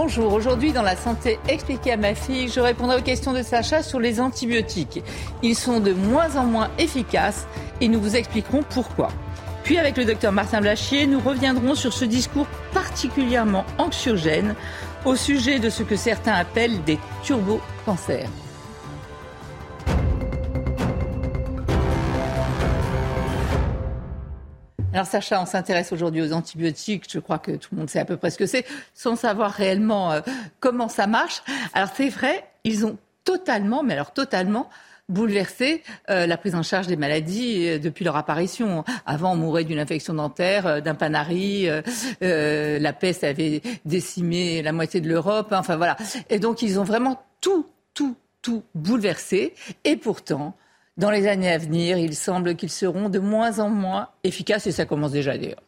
Bonjour, aujourd'hui dans la santé expliquée à ma fille, je répondrai aux questions de Sacha sur les antibiotiques. Ils sont de moins en moins efficaces et nous vous expliquerons pourquoi. Puis avec le docteur Martin Blachier, nous reviendrons sur ce discours particulièrement anxiogène au sujet de ce que certains appellent des turbo-cancers. Alors Sacha, on s'intéresse aujourd'hui aux antibiotiques. Je crois que tout le monde sait à peu près ce que c'est, sans savoir réellement euh, comment ça marche. Alors c'est vrai, ils ont totalement, mais alors totalement, bouleversé euh, la prise en charge des maladies euh, depuis leur apparition. Avant, on mourait d'une infection dentaire, d'un panari, la peste avait décimé la moitié de l'Europe. Enfin voilà. Et donc ils ont vraiment tout, tout, tout bouleversé. Et pourtant, dans les années à venir, il semble qu'ils seront de moins en moins efficaces, et ça commence déjà d'ailleurs.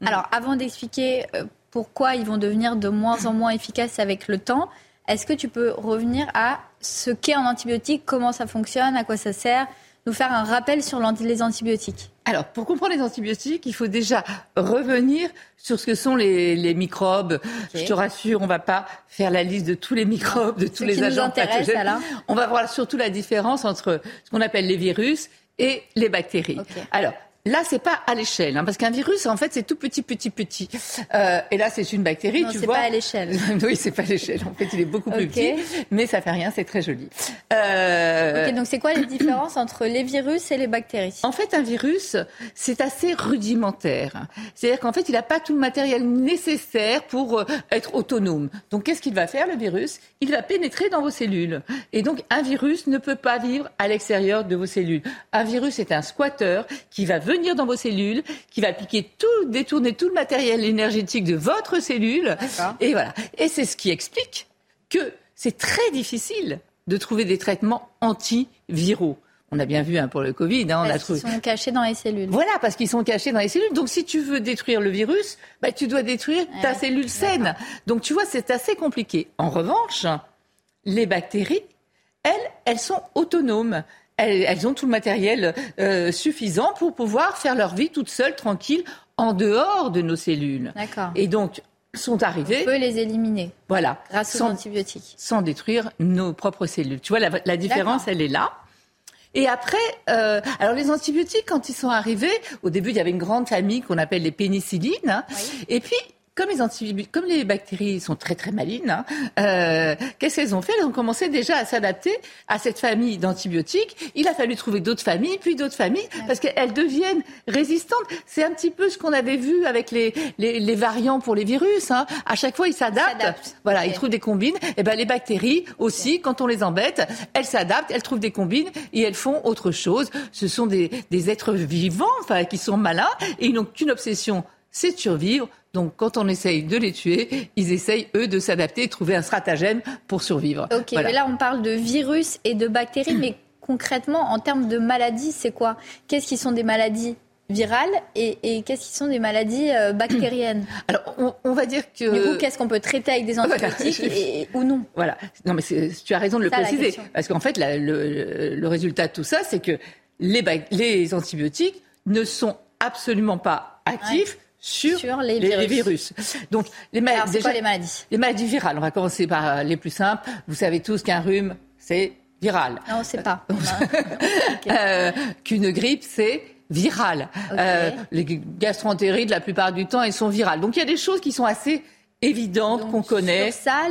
Mm. Alors, avant d'expliquer euh, pourquoi ils vont devenir de moins en moins efficaces avec le temps, est-ce que tu peux revenir à ce qu'est un antibiotique, comment ça fonctionne, à quoi ça sert, nous faire un rappel sur les antibiotiques alors, pour comprendre les antibiotiques, il faut déjà revenir sur ce que sont les, microbes. Je te rassure, on ne va pas faire la liste de tous les microbes, de tous les agents pathogènes. On va voir surtout la différence entre ce qu'on appelle les virus et les bactéries. Alors, Là, c'est pas à l'échelle, hein, parce qu'un virus, en fait, c'est tout petit, petit, petit. Euh, et là, c'est une bactérie, non, tu vois. c'est pas à l'échelle. oui, c'est pas à l'échelle. En fait, il est beaucoup plus petit, mais ça fait rien, c'est très joli. Euh... Ok, donc c'est quoi les différences entre les virus et les bactéries? En fait, un virus, c'est assez rudimentaire. C'est-à-dire qu'en fait, il n'a pas tout le matériel nécessaire pour euh, être autonome. Donc, qu'est-ce qu'il va faire, le virus? Il va pénétrer dans vos cellules. Et donc, un virus ne peut pas vivre à l'extérieur de vos cellules. Un virus est un squatteur qui va venir venir dans vos cellules, qui va piquer tout, détourner tout le matériel énergétique de votre cellule. Et voilà. Et c'est ce qui explique que c'est très difficile de trouver des traitements antiviraux. On a bien vu hein, pour le Covid. Hein, on a trouvé... Ils sont cachés dans les cellules. Voilà, parce qu'ils sont cachés dans les cellules. Donc, si tu veux détruire le virus, bah, tu dois détruire ta cellule saine. Donc, tu vois, c'est assez compliqué. En revanche, les bactéries, elles, elles sont autonomes elles, ont tout le matériel euh, suffisant pour pouvoir faire leur vie toutes seules, tranquilles, en dehors de nos cellules. D'accord. Et donc, sont arrivées. On peut les éliminer. Voilà. Grâce aux antibiotiques. Sans détruire nos propres cellules. Tu vois, la, différence, elle est là. Et après, euh, alors les antibiotiques, quand ils sont arrivés, au début, il y avait une grande famille qu'on appelle les pénicillines. Hein. Et puis, comme les antibiotiques, comme les bactéries sont très très malines, hein, euh, qu'est-ce qu'elles ont fait? Elles ont commencé déjà à s'adapter à cette famille d'antibiotiques. Il a fallu trouver d'autres familles, puis d'autres familles, parce qu'elles deviennent résistantes. C'est un petit peu ce qu'on avait vu avec les, les, les, variants pour les virus. Hein. À chaque fois, ils s'adaptent. Voilà, ils trouvent des combines. Et eh ben les bactéries aussi, quand on les embête, elles s'adaptent, elles trouvent des combines et elles font autre chose. Ce sont des, des êtres vivants, enfin, qui sont malins et ils n'ont qu'une obsession, c'est de survivre donc, quand on essaye de les tuer, ils essayent, eux, de s'adapter et trouver un stratagème pour survivre. Ok, mais là, on parle de virus et de bactéries, mais concrètement, en termes de maladies, c'est quoi? Qu'est-ce qui sont des maladies virales et, qu'est-ce qui sont des maladies euh, bactériennes? Alors, on, va dire que... Du coup, qu'est-ce qu'on peut traiter avec des antibiotiques ou non? Voilà. Non, mais tu as raison de le préciser. Parce qu'en fait, le, résultat de tout ça, c'est que les, les antibiotiques ne sont absolument pas actifs sur, les, virus. Donc, les, maladies, quoi, les maladies? Les maladies virales. On va commencer par euh, les plus simples. Vous savez tous qu'un rhume, c'est viral. Non, on sait pas. euh, Qu'une grippe, c'est viral. Euh, les gastroentérites, la plupart du temps, elles sont virales. Donc, il y a des choses qui sont assez évidentes qu'on connaît. Sur ça,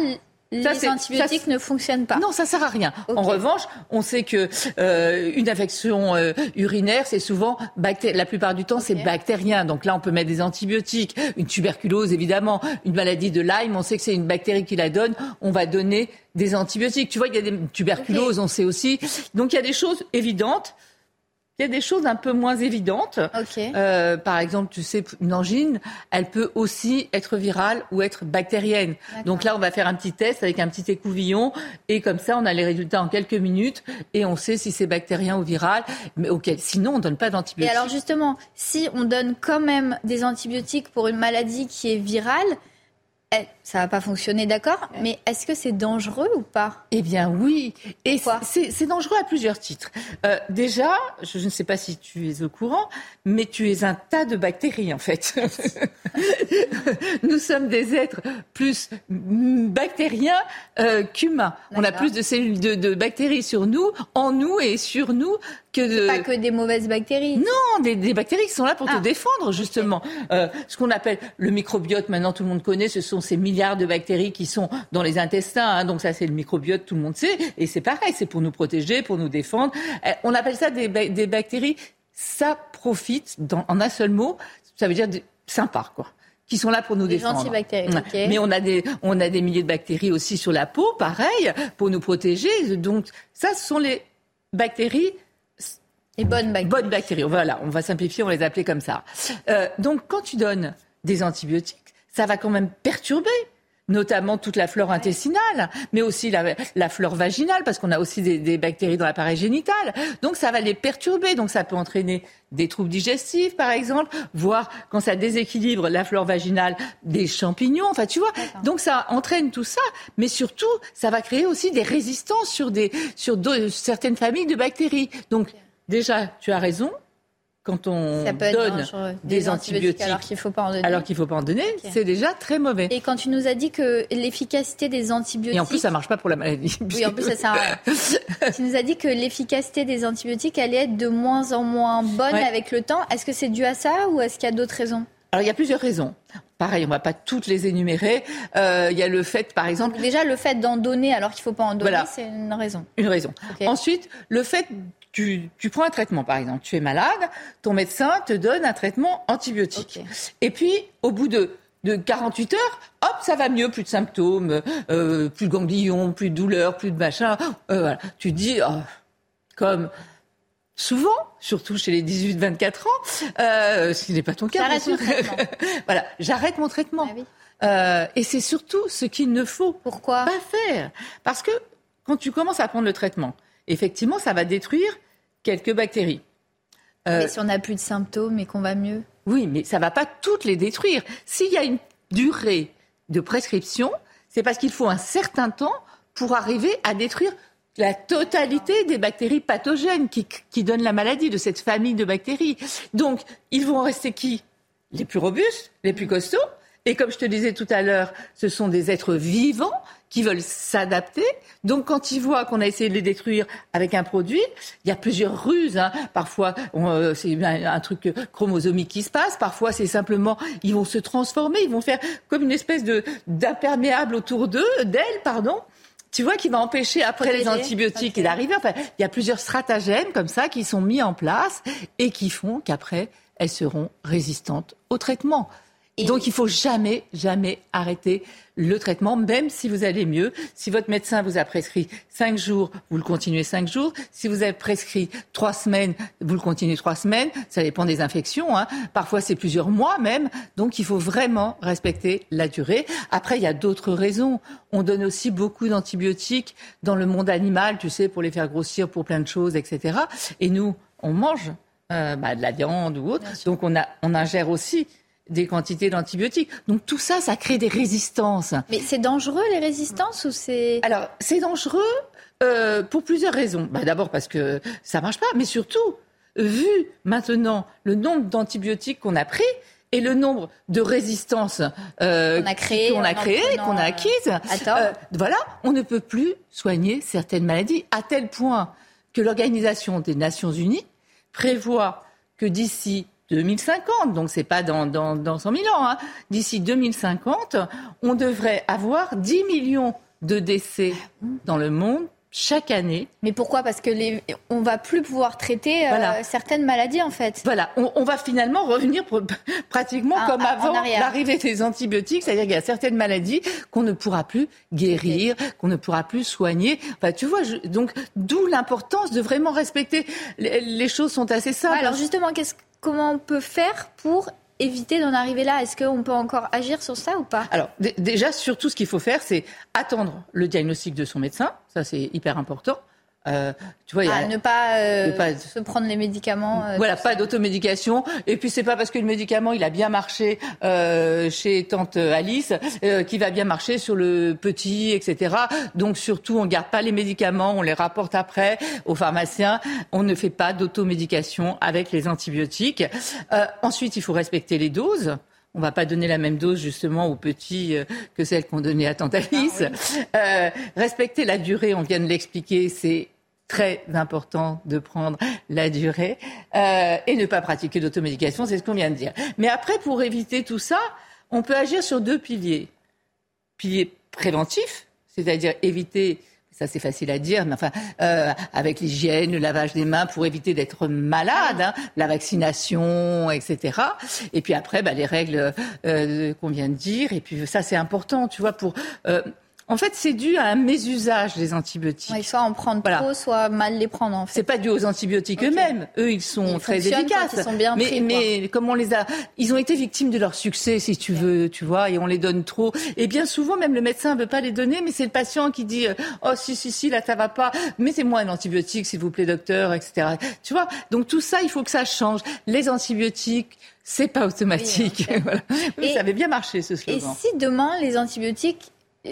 les antibiotiques ne fonctionnent pas. Non, ça sert à rien. En revanche, on sait que euh, une infection euh, urinaire, c'est souvent la plupart du temps, c'est bactérien. Donc là, on peut mettre des antibiotiques. Une tuberculose, évidemment, une maladie de Lyme, on sait que c'est une bactérie qui la donne. On va donner des antibiotiques. Tu vois, il y a des tuberculoses, on sait aussi. Donc il y a des choses évidentes. Il y a des choses un peu moins évidentes. Euh, par exemple, tu sais, une angine, elle peut aussi être virale ou être bactérienne. Donc là, on va faire un petit test avec un petit écouvillon et comme ça, on a les résultats en quelques minutes et on sait si c'est bactérien ou viral. Mais sinon, on donne pas d'antibiotiques. Et alors justement, si on donne quand même des antibiotiques pour une maladie qui est virale, ça va pas fonctionner, d'accord, mais est-ce que c'est dangereux ou pas? Eh bien oui, et c'est dangereux à plusieurs titres. Euh, déjà, je, ne sais pas si tu es au courant, mais tu es un tas de bactéries en fait. Nous sommes des êtres plus bactériens euh, qu'humains. On a plus de cellules de, de, bactéries sur nous, en nous et sur nous que de... Pas que des mauvaises bactéries. Non, des, des bactéries qui sont là pour te ah. défendre justement. Euh, ce qu'on appelle le microbiote, maintenant tout le monde connaît, ce sont ces milliards de bactéries qui sont dans les intestins. Hein. donc ça, c'est le microbiote, tout le monde sait. Et c'est pareil, c'est pour nous protéger, pour nous défendre. Euh, on appelle ça des, des bactéries ça profite en un seul mot. Ça veut dire sympa, quoi qui sont là pour nous défendre. Mais on a des on a des milliers de bactéries aussi sur la peau, pareil, pour nous protéger. Donc ça, ce sont les bactéries. Les bonnes bactéries. Bonnes bactéries. Voilà, on va simplifier, on les appeler comme ça. Euh, donc quand tu donnes des antibiotiques, ça va quand même perturber notamment toute la flore intestinale, mais aussi la, flore vaginale, parce qu'on a aussi des, bactéries dans l'appareil génital. Donc ça va les perturber, donc ça peut entraîner des troubles digestifs, par exemple, voire quand ça déséquilibre la flore vaginale, des champignons. Enfin, tu vois. Donc ça entraîne tout ça, mais surtout, ça va créer aussi des résistances sur des sur certaines familles de bactéries. Donc déjà, tu as raison quand on donne des, antibiotiques, alors qu'il ne faut pas en donner, alors qu'il faut pas en donner, c'est déjà très mauvais. Et quand tu nous as dit que l'efficacité des antibiotiques, et en plus ça marche pas pour la maladie. Oui, en plus ça sert à tu nous as dit que l'efficacité des antibiotiques allait être de moins en moins bonne avec le temps. Est-ce que c'est dû à ça ou est-ce qu'il y a d'autres raisons? Alors il y a plusieurs raisons. Pareil, on va pas toutes les énumérer. Euh, il y a le fait, par exemple. déjà, le fait d'en donner alors qu'il faut pas en donner, c'est une raison. Une raison. Ensuite, le fait tu, prends un traitement, par exemple, tu es malade, ton médecin te donne un traitement antibiotique. Et puis, au bout de, de 48 heures, hop, ça va mieux, plus de symptômes, euh, plus de ganglions, plus de douleurs, plus de machin. Euh, voilà. Tu dis, oh, comme souvent, surtout chez les 18-24 ans, euh, ce n'est pas ton cas. voilà, j'arrête mon traitement. Ah euh, et c'est surtout ce qu'il ne faut Pourquoi? pas faire. Parce que quand tu commences à prendre le traitement, effectivement, ça va détruire quelques bactéries. mais euh, si on n'a plus de symptômes et qu'on va mieux Oui, mais ça ne va pas toutes les détruire. S'il y a une durée de prescription, c'est parce qu'il faut un certain temps pour arriver à détruire la totalité des bactéries pathogènes qui, qui donnent la maladie de cette famille de bactéries. Donc, ils vont rester qui? Les plus robustes, les plus costauds. Et comme je te disais tout à l'heure, ce sont des êtres vivants qui veulent s'adapter. Donc, quand ils voient qu'on a essayé de les détruire avec un produit, il y a plusieurs ruses. Hein. Parfois, euh, c'est un, truc chromosomique qui se passe. Parfois, c'est simplement, ils vont se transformer, ils vont faire comme une espèce de d'imperméable autour d'eux, d'elles, pardon. Tu vois, qui va empêcher après les antibiotiques d'arriver. Enfin, il y a plusieurs stratagèmes comme ça qui sont mis en place et qui font qu'après, elles seront résistantes au traitement. Donc il faut jamais, jamais arrêter le traitement, même si vous allez mieux. Si votre médecin vous a prescrit cinq jours, vous le continuez cinq jours. Si vous avez prescrit trois semaines, vous le continuez trois semaines. Ça dépend des infections. Hein. Parfois c'est plusieurs mois même. Donc il faut vraiment respecter la durée. Après il y a d'autres raisons. On donne aussi beaucoup d'antibiotiques dans le monde animal, tu sais, pour les faire grossir, pour plein de choses, etc. Et nous, on mange euh, bah, de la viande ou autre. Donc on, a, on ingère aussi des quantités d'antibiotiques. Donc tout ça, ça crée des résistances. Mais c'est dangereux les résistances ou c'est Alors c'est dangereux euh, pour plusieurs raisons. Bah, D'abord parce que ça marche pas, mais surtout vu maintenant le nombre d'antibiotiques qu'on a pris et le nombre de résistances euh, qu'on a créées, qu'on a, créé, qu'on a acquises, euh, voilà, on ne peut plus soigner certaines maladies à tel point que l'Organisation des Nations Unies prévoit que d'ici 2050, donc c'est pas dans, dans, dans 100 000 ans. Hein. D'ici 2050, on devrait avoir 10 millions de décès dans le monde chaque année. Mais pourquoi? Parce que les, on va plus pouvoir traiter euh, certaines maladies en fait. Voilà, on, va finalement revenir pratiquement comme avant l'arrivée des antibiotiques, c'est-à-dire qu'il y a certaines maladies qu'on ne pourra plus guérir, qu'on ne pourra plus soigner. Enfin, tu vois, donc d'où l'importance de vraiment respecter. Les, choses sont assez simples. alors justement, qu'est-ce comment on peut faire pour éviter d'en arriver là? Est-ce qu'on peut encore agir sur ça ou pas? Alors déjà, surtout ce qu'il faut faire, c'est attendre le diagnostic de son médecin. Ça, c'est hyper important. Euh, tu vois, ah, ne, pas, euh, pas, se prendre les médicaments. Euh, voilà, pas d'automédication. Et puis c'est pas parce que le médicament il a bien marché euh, chez tante Alice euh, qu'il va bien marcher sur le petit, etc. Donc surtout, on garde pas les médicaments, on les rapporte après au pharmacien. On ne fait pas d'automédication avec les antibiotiques. ensuite, il faut respecter les doses. On va pas donner la même dose justement aux petits que celle qu'on donnait à Tante Alice. Ah respecter la durée, on vient de l'expliquer, c'est très important de prendre la durée euh, et ne pas pratiquer d'automédication, c'est ce qu'on vient de dire. Mais après, pour éviter tout ça, on peut agir sur deux piliers. Pilier préventif, c'est-à-dire éviter ça c'est facile à dire, mais enfin, euh, avec l'hygiène, le lavage des mains pour éviter d'être malade, hein, la vaccination, etc. Et puis après, bah, les règles euh, qu'on vient de dire. Et puis ça c'est important, tu vois, pour en fait, c'est dû à un mésusage des antibiotiques. soit en prendre trop, soit mal les prendre. En fait. C'est pas dû aux antibiotiques eux-mêmes. Eux, ils sont très efficaces. Ils sont bien mais, pris, mais comme on les a, ils ont été victimes de leur succès, si tu veux, tu vois, et on les donne trop. Et bien souvent, même le médecin veut pas les donner, mais c'est le patient qui dit, euh, oh si si si, là ça va pas, mettez-moi un antibiotique, s'il vous plaît, docteur, etc. Tu vois? Donc tout ça, il faut que ça change. Les antibiotiques. C'est pas automatique. Oui, ça avait bien marché ce slogan. Et si demain les antibiotiques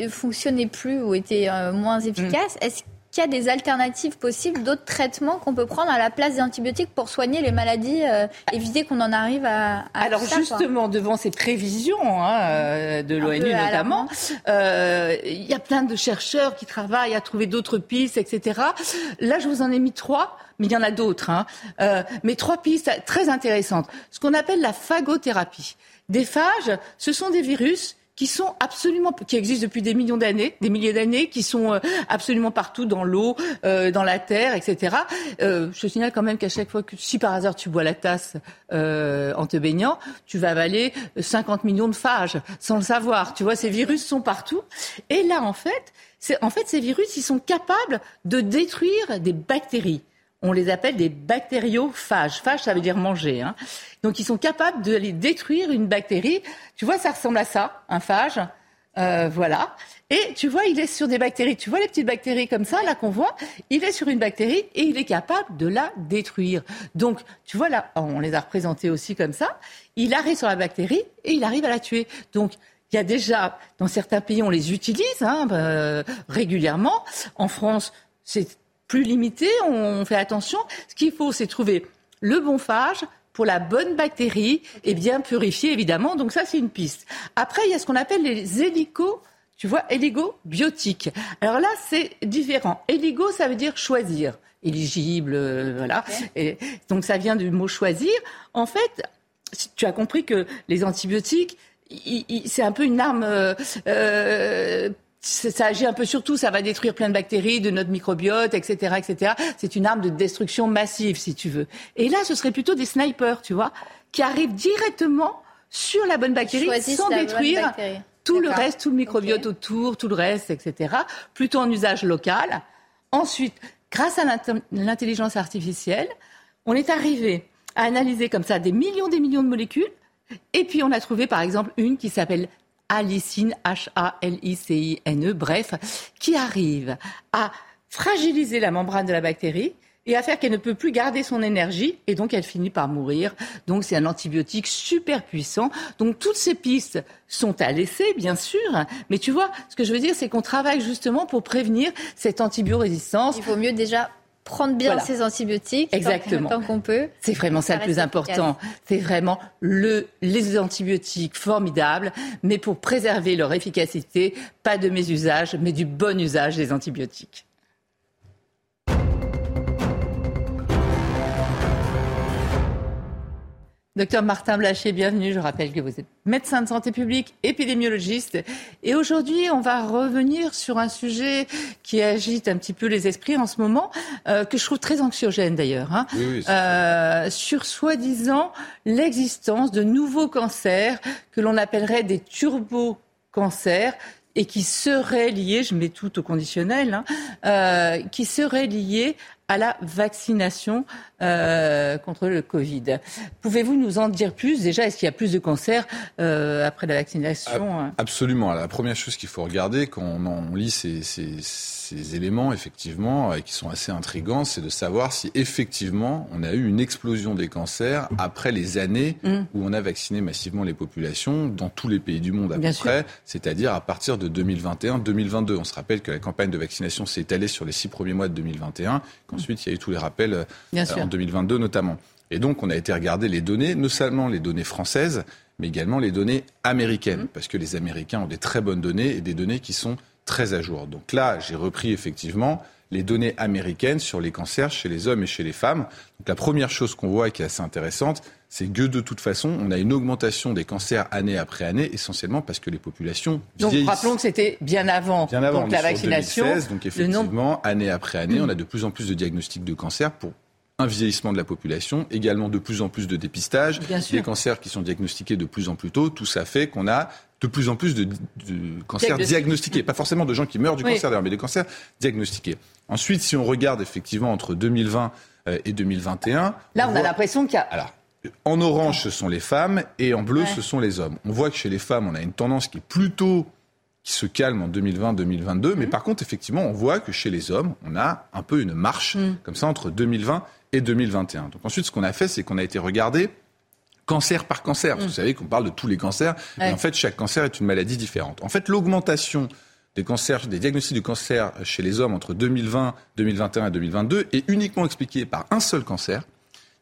fonctionnaient plus ou étaient euh, moins efficaces, mm. est-ce qu'il y a des alternatives possibles, d'autres traitements qu'on peut prendre à la place des antibiotiques pour soigner les maladies, euh, éviter qu'on en arrive à, Alors justement, devant ces prévisions hein, euh, de l'ONU notamment, il y a plein de chercheurs qui travaillent à trouver d'autres pistes, etc. Là, je vous en ai mis trois mais il y en a d'autres. Hein. mais trois pistes très intéressantes. Ce qu'on appelle la phagothérapie. Des phages, ce sont des virus qui sont absolument, qui existent depuis des millions d'années, des milliers d'années, qui sont euh, absolument partout dans l'eau, euh, dans la terre, etc. Euh, je te signale quand même qu'à chaque fois que, si par hasard tu bois la tasse en te baignant, tu vas avaler 50 millions de phages sans le savoir. Tu vois, ces virus sont partout. Et là, en fait, en fait, ces virus, ils sont capables de détruire des bactéries. On les appelle des bactériophages. Phage, ça veut dire manger. Hein. Donc ils sont capables de les détruire une bactérie. Tu vois, ça ressemble à ça, un phage. Euh, voilà. Et tu vois, il est sur des bactéries. Tu vois les petites bactéries comme ça, là qu'on voit? Il est sur une bactérie et il est capable de la détruire. Donc, tu vois là, on les a représentés aussi comme ça. Il arrive sur la bactérie et il arrive à la tuer. Donc, il y a déjà, dans certains pays, on les utilise hein, euh, régulièrement. En France, c'est plus limité, on fait attention. Ce qu'il faut, c'est trouver le bon phage, pour la bonne bactérie et bien purifier évidemment. Donc ça c'est une piste. Après il y a ce qu'on appelle les hélico tu vois, éligo-biotiques. Alors là, c'est différent. Héligo, ça veut dire choisir. Éligible, euh, voilà. Et donc ça vient du mot choisir. En fait, tu as compris que les antibiotiques, c'est un peu une arme euh, euh ça agit un peu sur tout, ça va détruire plein de bactéries, de notre microbiote, etc., etc. C'est une arme de destruction massive, si tu veux. Et là, ce serait plutôt des snipers, tu vois, qui arrivent directement sur la bonne bactérie sans détruire tout le reste, tout le microbiote autour, tout le reste, etc. Plutôt en usage local. Ensuite, grâce à l'intelligence artificielle, on est arrivé à analyser comme ça des millions, des millions de molécules. Et puis on a trouvé par exemple une qui s'appelle Alicine, H-A-L-I-C-I-N-E, bref, qui arrive à fragiliser la membrane de la bactérie et à faire qu'elle ne peut plus garder son énergie et donc elle finit par mourir. Donc c'est un antibiotique super puissant. Donc toutes ces pistes sont à laisser, bien sûr, mais tu vois, ce que je veux dire, c'est qu'on travaille justement pour prévenir cette antibiorésistance. Il vaut mieux déjà prendre bien ces antibiotiques Exactement. tant qu'on peut. C'est vraiment ça, le plus important. C'est vraiment le, les antibiotiques formidables, mais pour préserver leur efficacité, pas de mésusage, mais du bon usage des antibiotiques. Docteur Martin Blaché, bienvenue. Je rappelle que vous êtes médecin de santé publique, épidémiologiste. Et aujourd'hui, on va revenir sur un sujet qui agite un petit peu les esprits en ce moment, euh, que je trouve très anxiogène d'ailleurs, hein. euh, sur soi-disant l'existence de nouveaux cancers que l'on appellerait des turbo-cancers et qui seraient liés, je mets tout au conditionnel, hein, euh, qui seraient liés à la vaccination euh, contre le Covid. Pouvez-vous nous en dire plus? Déjà, est-ce qu'il y a plus de cancers euh, après la vaccination hein? Absolument. La première chose qu'il faut regarder quand on, lit ces, ces, éléments, effectivement, qui sont assez intrigants, c'est de savoir si effectivement on a eu une explosion des cancers après les années mm. où on a vacciné massivement les populations dans tous les pays du monde à peu près, c'est-à-dire à partir de 2021-2022. On se rappelle que la campagne de vaccination s'est étalée sur les six premiers mois de 2021. Ensuite, il y a eu tous les rappels euh, en 2022 notamment. Et donc, on a été regarder les données, non seulement les données françaises, mais également les données américaines, mmh. parce que les Américains ont des très bonnes données et des données qui sont très à jour. Donc là, j'ai repris effectivement les données américaines sur les cancers chez les hommes et chez les femmes. Donc la première chose qu'on voit et qui est assez intéressante, c'est que de toute façon, on a une augmentation des cancers année après année, essentiellement parce que les populations donc, rappelons que c'était bien avant, bien avant donc, la vaccination. 2016, donc effectivement, année après année, on a de plus en plus de diagnostics de cancer pour un vieillissement de la population, également de plus en plus de dépistage, des cancers qui sont diagnostiqués de plus en plus tôt. Tout ça fait qu'on a de plus en plus de, cancers diagnostiqués. Pas forcément de gens qui meurent du cancer d'ailleurs, mais des cancers diagnostiqués. Ensuite, si on regarde effectivement entre 2020 euh, et 2021... Là, on, a l'impression qu'il y a... Alors, en orange, ce sont les femmes et en bleu, ce sont les hommes. On voit que chez les femmes, on a une tendance qui est plutôt qui se calme en 2020-2022, mais mhm. par contre, effectivement, on voit que chez les hommes, on a un peu une marche mhm. comme ça entre 2020 et 2021. Donc ensuite, ce qu'on a fait, c'est qu'on a été regarder cancer par cancer. Vous mhm. savez qu'on parle de tous les cancers, et en fait, chaque cancer est une maladie différente. En fait, l'augmentation des cancers, des diagnostics de cancer chez les hommes entre 2020, 2021 et 2022 est uniquement expliquée par un seul cancer,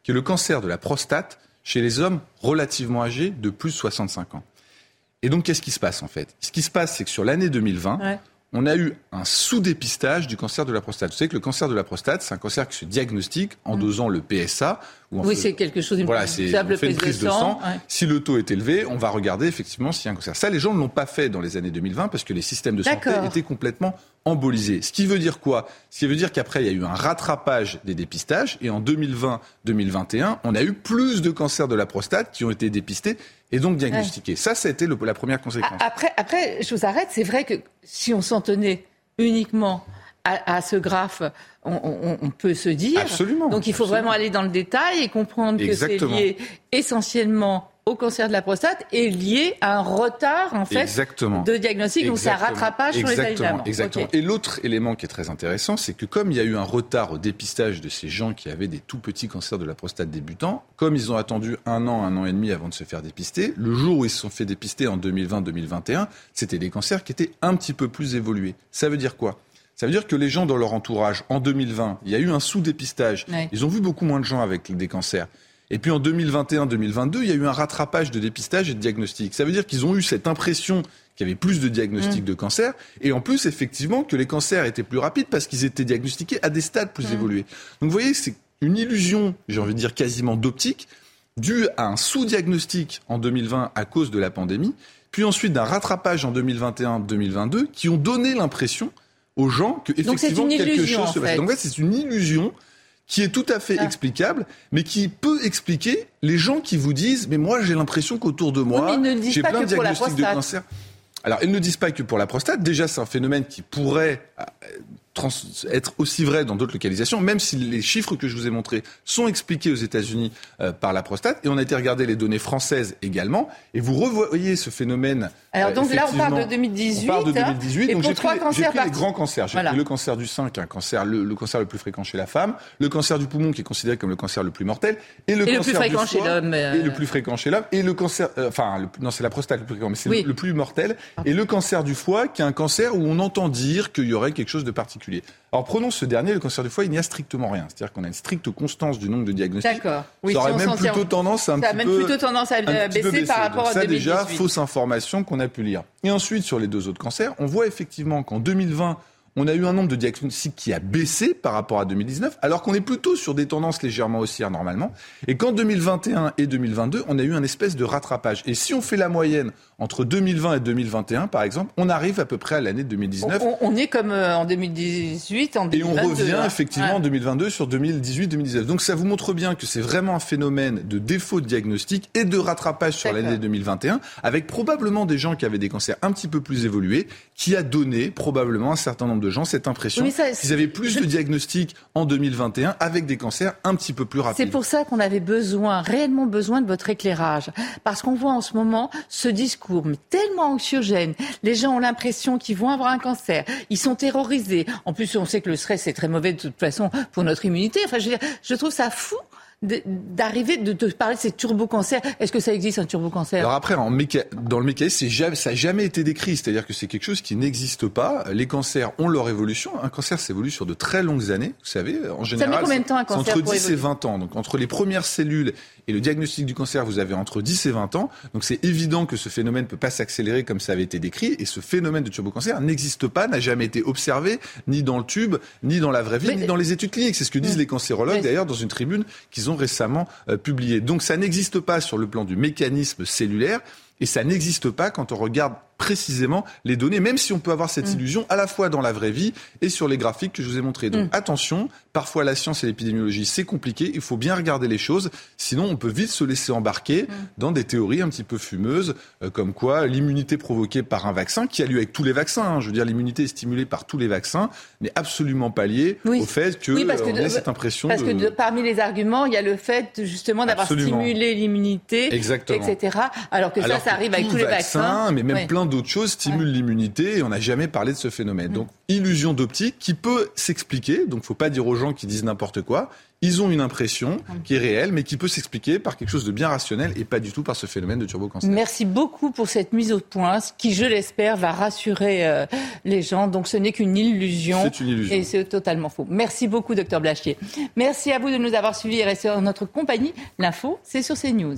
qui est le cancer de la prostate chez les hommes relativement âgés de plus de 65 ans. Et donc, qu'est-ce qui se passe en fait? Ce qui se passe, c'est que sur l'année 2020, on a eu un sous-dépistage du cancer de la prostate. Vous savez que le cancer de la prostate, c'est un cancer qui se diagnostique en mm. dosant le PSA. oui, c'est quelque chose voilà, c'est on fait une prise de sang. Si le taux est élevé, on va regarder effectivement s'il y a un cancer. Ça, les gens ne l'ont pas fait dans les années 2020 parce que les systèmes de santé étaient complètement embolisés. Ce qui veut dire quoi? Ce qui veut dire qu'après, il y a eu un rattrapage des dépistages et en 2020-2021, on a eu plus de cancers de la prostate qui ont été dépistés et donc diagnostiqué. Ça, Ça, c'était la première conséquence. Après, après, je vous arrête. C'est vrai que si on s'en tenait uniquement à, ce graphe, on, peut se dire. Absolument. Donc il faut vraiment aller dans le détail et comprendre que c'est lié essentiellement au cancer de la prostate est lié à un retard en fait de diagnostic, donc c'est un rattrapage sur les Exactement. Exactement. Et l'autre élément qui est très intéressant, c'est que comme il y a eu un retard au dépistage de ces gens qui avaient des tout petits cancers de la prostate débutants, comme ils ont attendu un an, un an et demi avant de se faire dépister, le jour où ils se sont fait dépister en 2020-2021, c'était des cancers qui étaient un petit peu plus évolués. Ça veut dire quoi? Ça veut dire que les gens dans leur entourage, en 2020, il y a eu un sous-dépistage. Ils ont vu beaucoup moins de gens avec des cancers. Et puis en 2021-2022, il y a eu un rattrapage de dépistage et de diagnostic. Ça veut dire qu'ils ont eu cette impression qu'il y avait plus de diagnostics mm. de cancer, et en plus, effectivement, que les cancers étaient plus rapides parce qu'ils étaient diagnostiqués à des stades plus mm. évolués. Donc vous voyez, c'est une illusion, j'ai envie de dire quasiment d'optique, due à un sous-diagnostic en 2020 à cause de la pandémie, puis ensuite d'un rattrapage en 2021-2022, qui ont donné l'impression aux gens que effectivement quelque chose se passe. Donc en fait, c'est une illusion qui est tout à fait ah. explicable, mais qui peut expliquer les gens qui vous disent Mais moi, j'ai l'impression qu'autour de moi, j'ai plein de diagnostics de cancer. Alors, ils ne disent pas que pour la prostate. Déjà, c'est un phénomène qui pourrait euh, être aussi vrai dans d'autres localisations, même si les chiffres que je vous ai montrés sont expliqués aux États-Unis euh, par la prostate. Et on a été regarder les données françaises également. Et vous revoyez ce phénomène. Alors, donc là, on parle de 2018. On parle de 2018. donc, j'ai pris, pris les grands cancers. J'ai pris le cancer du sein, qui est un cancer, le, cancer le plus fréquent chez la femme, le cancer du poumon, qui est considéré comme le cancer le plus mortel, et le, cancer le plus fréquent chez l'homme. Et le plus fréquent chez l'homme. Et le cancer, euh, enfin, non, c'est la prostate le plus fréquent, mais c'est le, plus mortel. Et le cancer du foie, qui est un cancer où on entend dire qu'il y aurait quelque chose de particulier. Alors prenons ce dernier, le cancer du foie, il n'y a strictement rien. C'est-à-dire qu'on a une stricte constance du nombre de diagnostics. D'accord. Oui, ça aurait même plutôt tendance à un ça petit même peu, plutôt tendance à baisser, par rapport à ça, déjà, fausse information qu'on a pu lire. Et ensuite, sur les deux autres cancers, on voit effectivement qu'en 2020, on a eu un nombre de diagnostics qui a baissé par rapport à 2019, alors qu'on est plutôt sur des tendances légèrement haussières normalement. Et qu'en 2021 et 2022, on a eu un espèce de rattrapage. Et si on fait la moyenne entre 2020 et 2021, par exemple, on arrive à peu près à l'année 2019. On, est comme euh, en 2018, en 2022. Et on revient hein. effectivement en 2022 sur 2018-2019. Donc ça vous montre bien que c'est vraiment un phénomène de défaut de diagnostic et de rattrapage sur l'année 2021, avec probablement des gens qui avaient des cancers un petit peu plus évolués, qui a donné probablement un certain nombre de gens cette impression qu'ils avaient plus de diagnostics en 2021 avec des cancers un petit peu plus rapides. C'est pour ça qu'on avait besoin, réellement besoin de votre éclairage, parce qu'on voit en ce moment ce discours mais tellement anxiogène. Les gens ont l'impression qu'ils vont avoir un cancer, ils sont terrorisés. En plus, on sait que le stress c'est très mauvais de toute façon pour notre immunité. Enfin, je, je trouve ça fou d'arriver de te parler de ces turbocancers. Est-ce que ça existe un turbocancer Alors après, en dans le mécanisme, jamais, ça n'a jamais été décrit. C'est-à-dire que c'est quelque chose qui n'existe pas. Les cancers ont leur évolution. Un cancer s'évolue sur de très longues années. Vous savez, en général, ça met combien de temps un cancer entre 10 et 20 ans. Donc entre les premières cellules et le diagnostic du cancer, vous avez entre 10 et 20 ans. Donc c'est évident que ce phénomène ne peut pas s'accélérer comme ça avait été décrit. Et ce phénomène de turbocancer n'existe pas, n'a jamais été observé, ni dans le tube, ni dans la vraie vie, ni dans les études cliniques. C'est ce que disent les cancérologues, d'ailleurs, dans une tribune qu'ils ont récemment euh, publiée. Donc ça n'existe pas sur le plan du mécanisme cellulaire. Et ça n'existe pas quand on regarde précisément les données, même si on peut avoir cette mm. illusion à la fois dans la vraie vie et sur les graphiques que je vous ai montrés. Donc mm. attention, parfois la science et l'épidémiologie, c'est compliqué, il faut bien regarder les choses, sinon on peut vite se laisser embarquer mm. dans des théories un petit peu fumeuses, euh, comme quoi l'immunité provoquée par un vaccin, qui a lieu avec tous les vaccins, hein, je veux dire l'immunité est stimulée par tous les vaccins, n'est absolument pas liée au fait que, parce que ait cette impression Parce que parmi les arguments, il y a le fait justement d'avoir stimulé l'immunité, etc. Alors que ça, ça arrive avec tous les vaccins. Mais même plein d'autres choses stimulent l'immunité et on n'a jamais parlé de ce phénomène. Mm. Donc, illusion d'optique qui peut s'expliquer. Donc, faut pas dire aux gens qui disent n'importe quoi. Ils ont une impression mm. qui est réelle, mais qui peut s'expliquer par quelque chose de bien rationnel et pas du tout par ce phénomène de turbocancer. Merci beaucoup pour cette mise au point, ce qui, je l'espère, va rassurer euh, les gens. Donc, ce n'est qu'une illusion. C'est une illusion. Et c'est totalement faux. Merci beaucoup, docteur Blachier. Merci à vous de nous avoir suivis et rester en notre compagnie. L'info, c'est sur CNews.